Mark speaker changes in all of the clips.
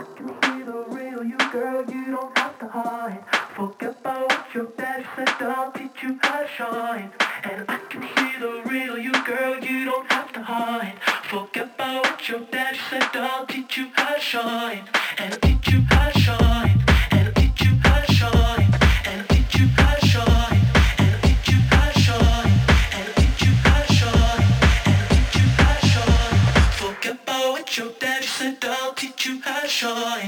Speaker 1: I can be the real you, girl. You don't have to hide. Forget about what your daddy said. I'll teach you how to shine. And I can be the real you, girl. You don't have to hide. Forget about what your daddy said. I'll teach you how to shine. And teach you how to shine. Shine.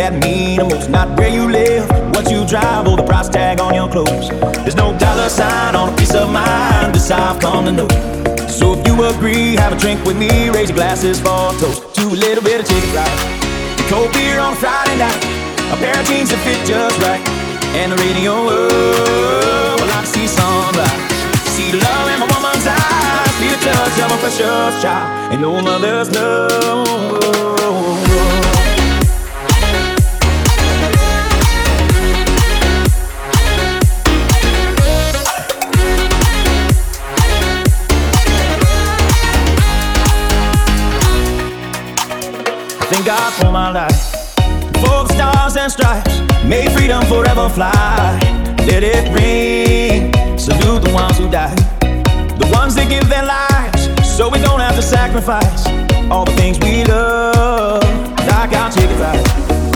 Speaker 2: That
Speaker 3: mean most. Not where you live, what you drive, or the price tag on your clothes. There's no dollar sign on a peace of mind. This I've come to know. So if you agree, have a drink with me. Raise your glasses for a toast to a little bit of chicken fried. Cold beer on Friday night. A pair of jeans that fit just right. And the radio, oh, well, I see sunrise. See the love in my woman's eyes. Feel the touch of a precious child. And no mother's love. Thank God for my life. The stars and stripes, may freedom forever fly. Let it ring. Salute the ones who died, the ones that give their lives, so we don't have to sacrifice all the things we love, like our chicken fried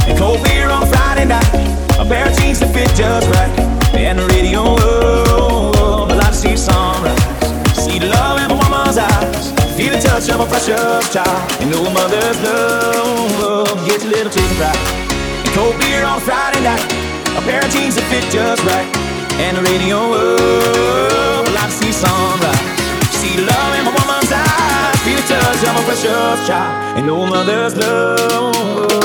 Speaker 3: and cold beer on Friday night. A pair of jeans that fit just right, and the radio. Oh, oh, I like to see sunrise, see the love in my woman's eyes. The touch of a fresh up child. And a mother's love Gets a little chicken fried. And cold beer on Friday night. A pair of jeans that fit just right. And the radio up like to see sunrise. See love in my woman's eyes. Feel the touch of a
Speaker 4: a precious child. And no mother's love.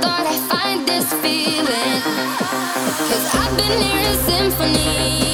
Speaker 2: thought I'd find this feeling. Cause I've been hearing symphonies.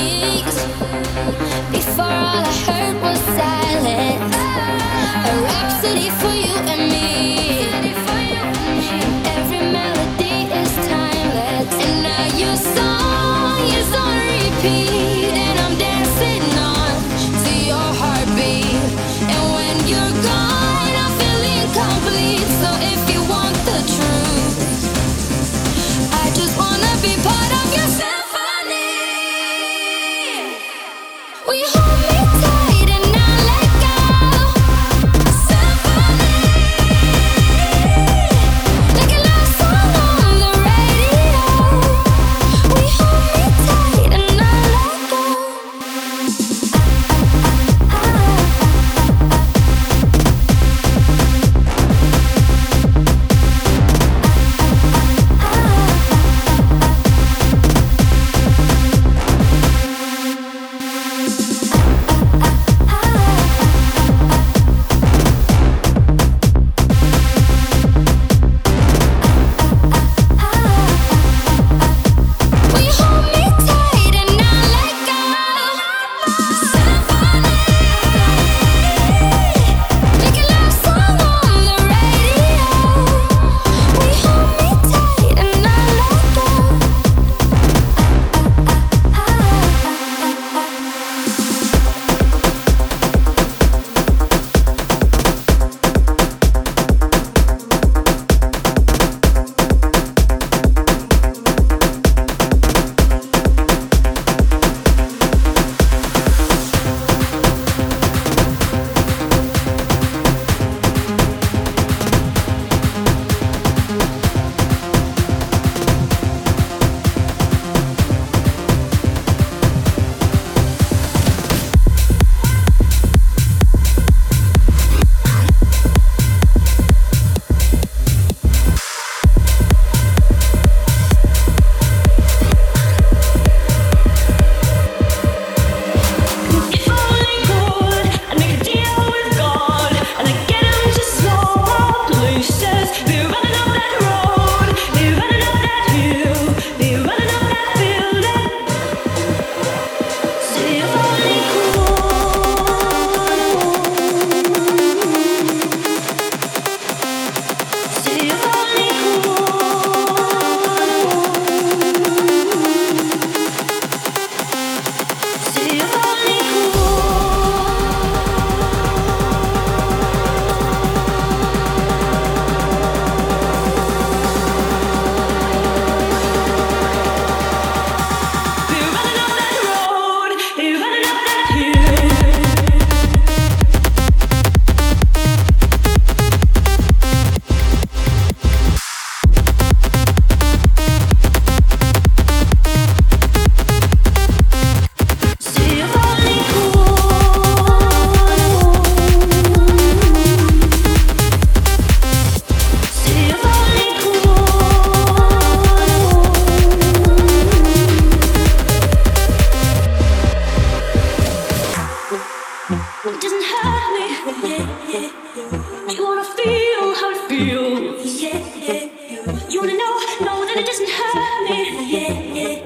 Speaker 5: but it doesn't hurt me.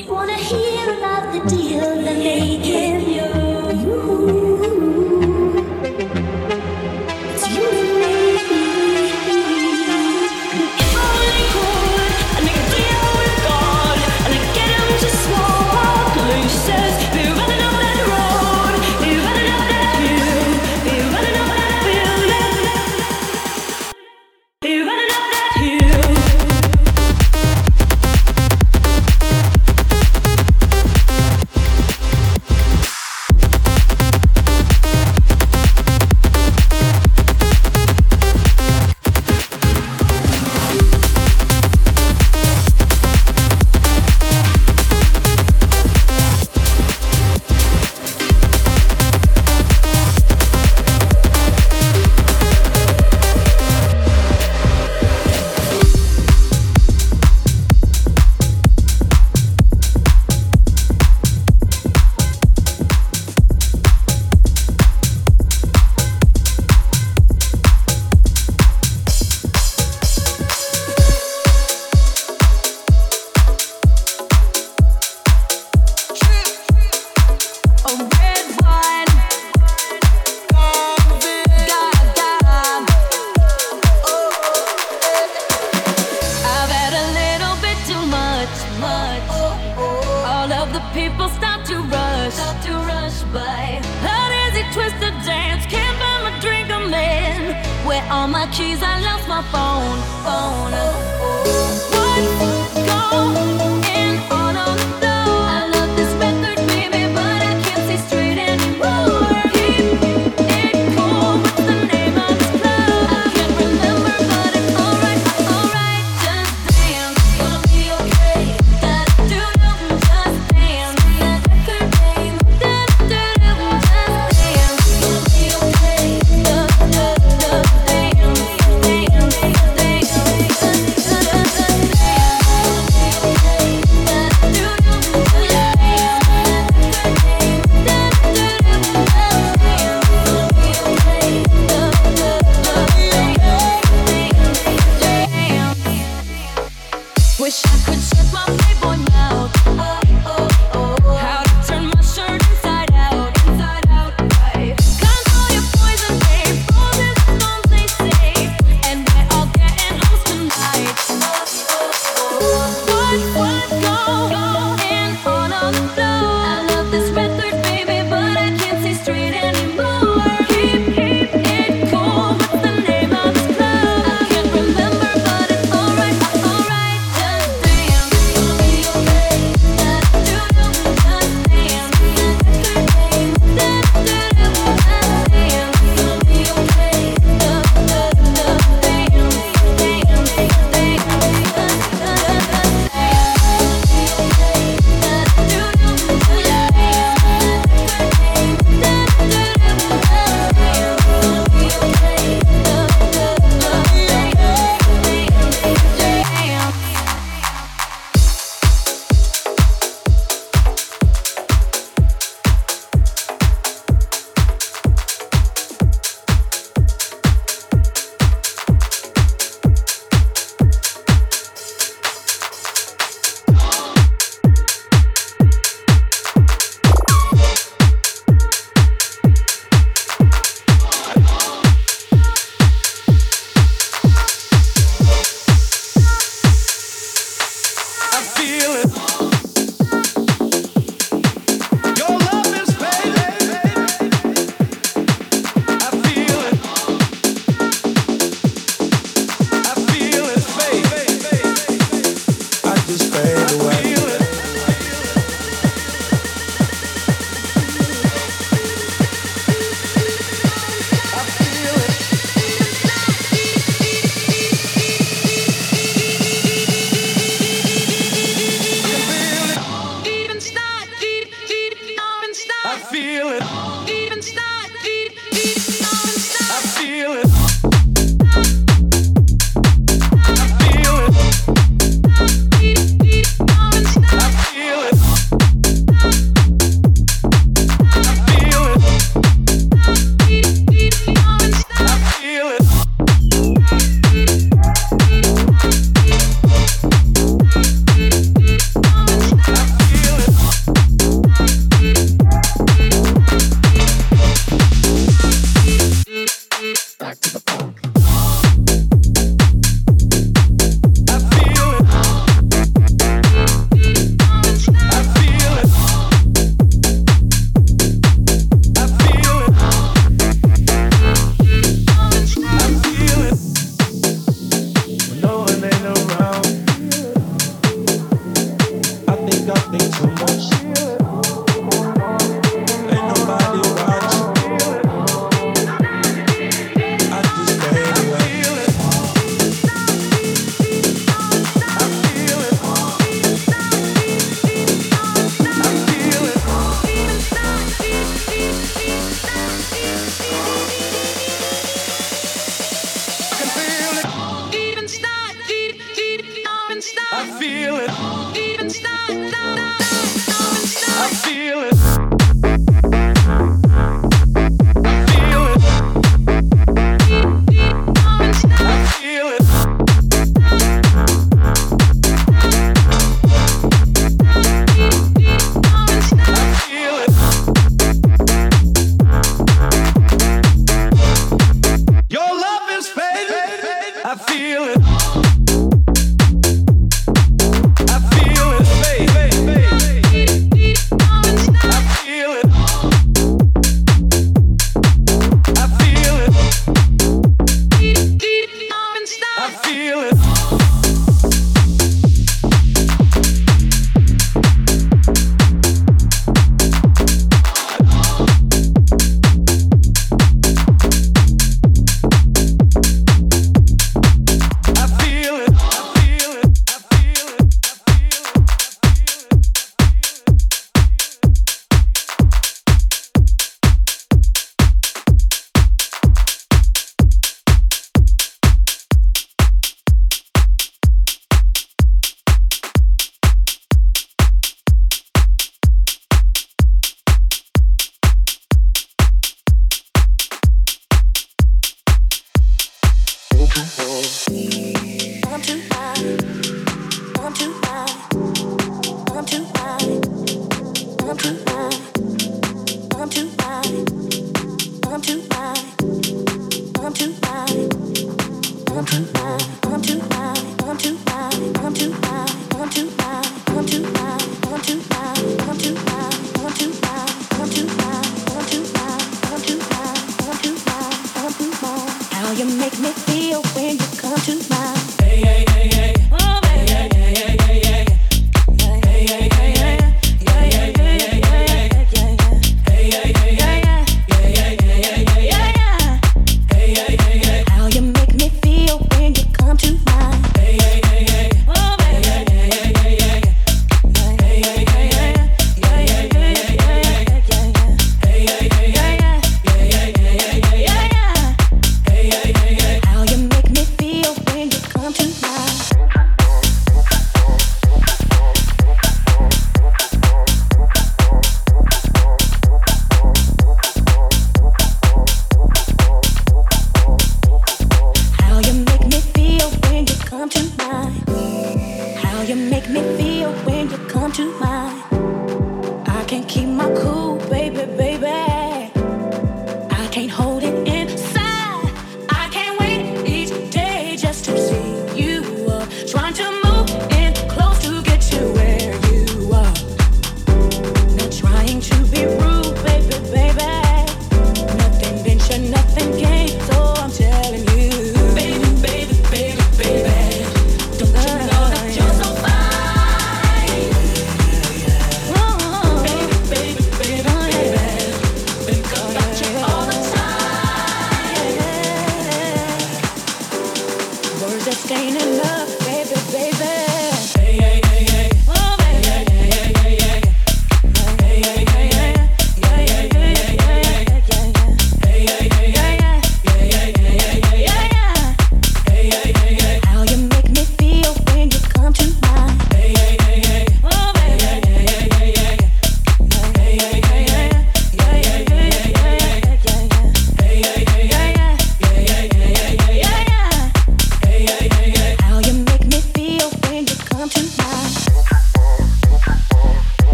Speaker 5: You wanna hear about the deal
Speaker 2: they make it.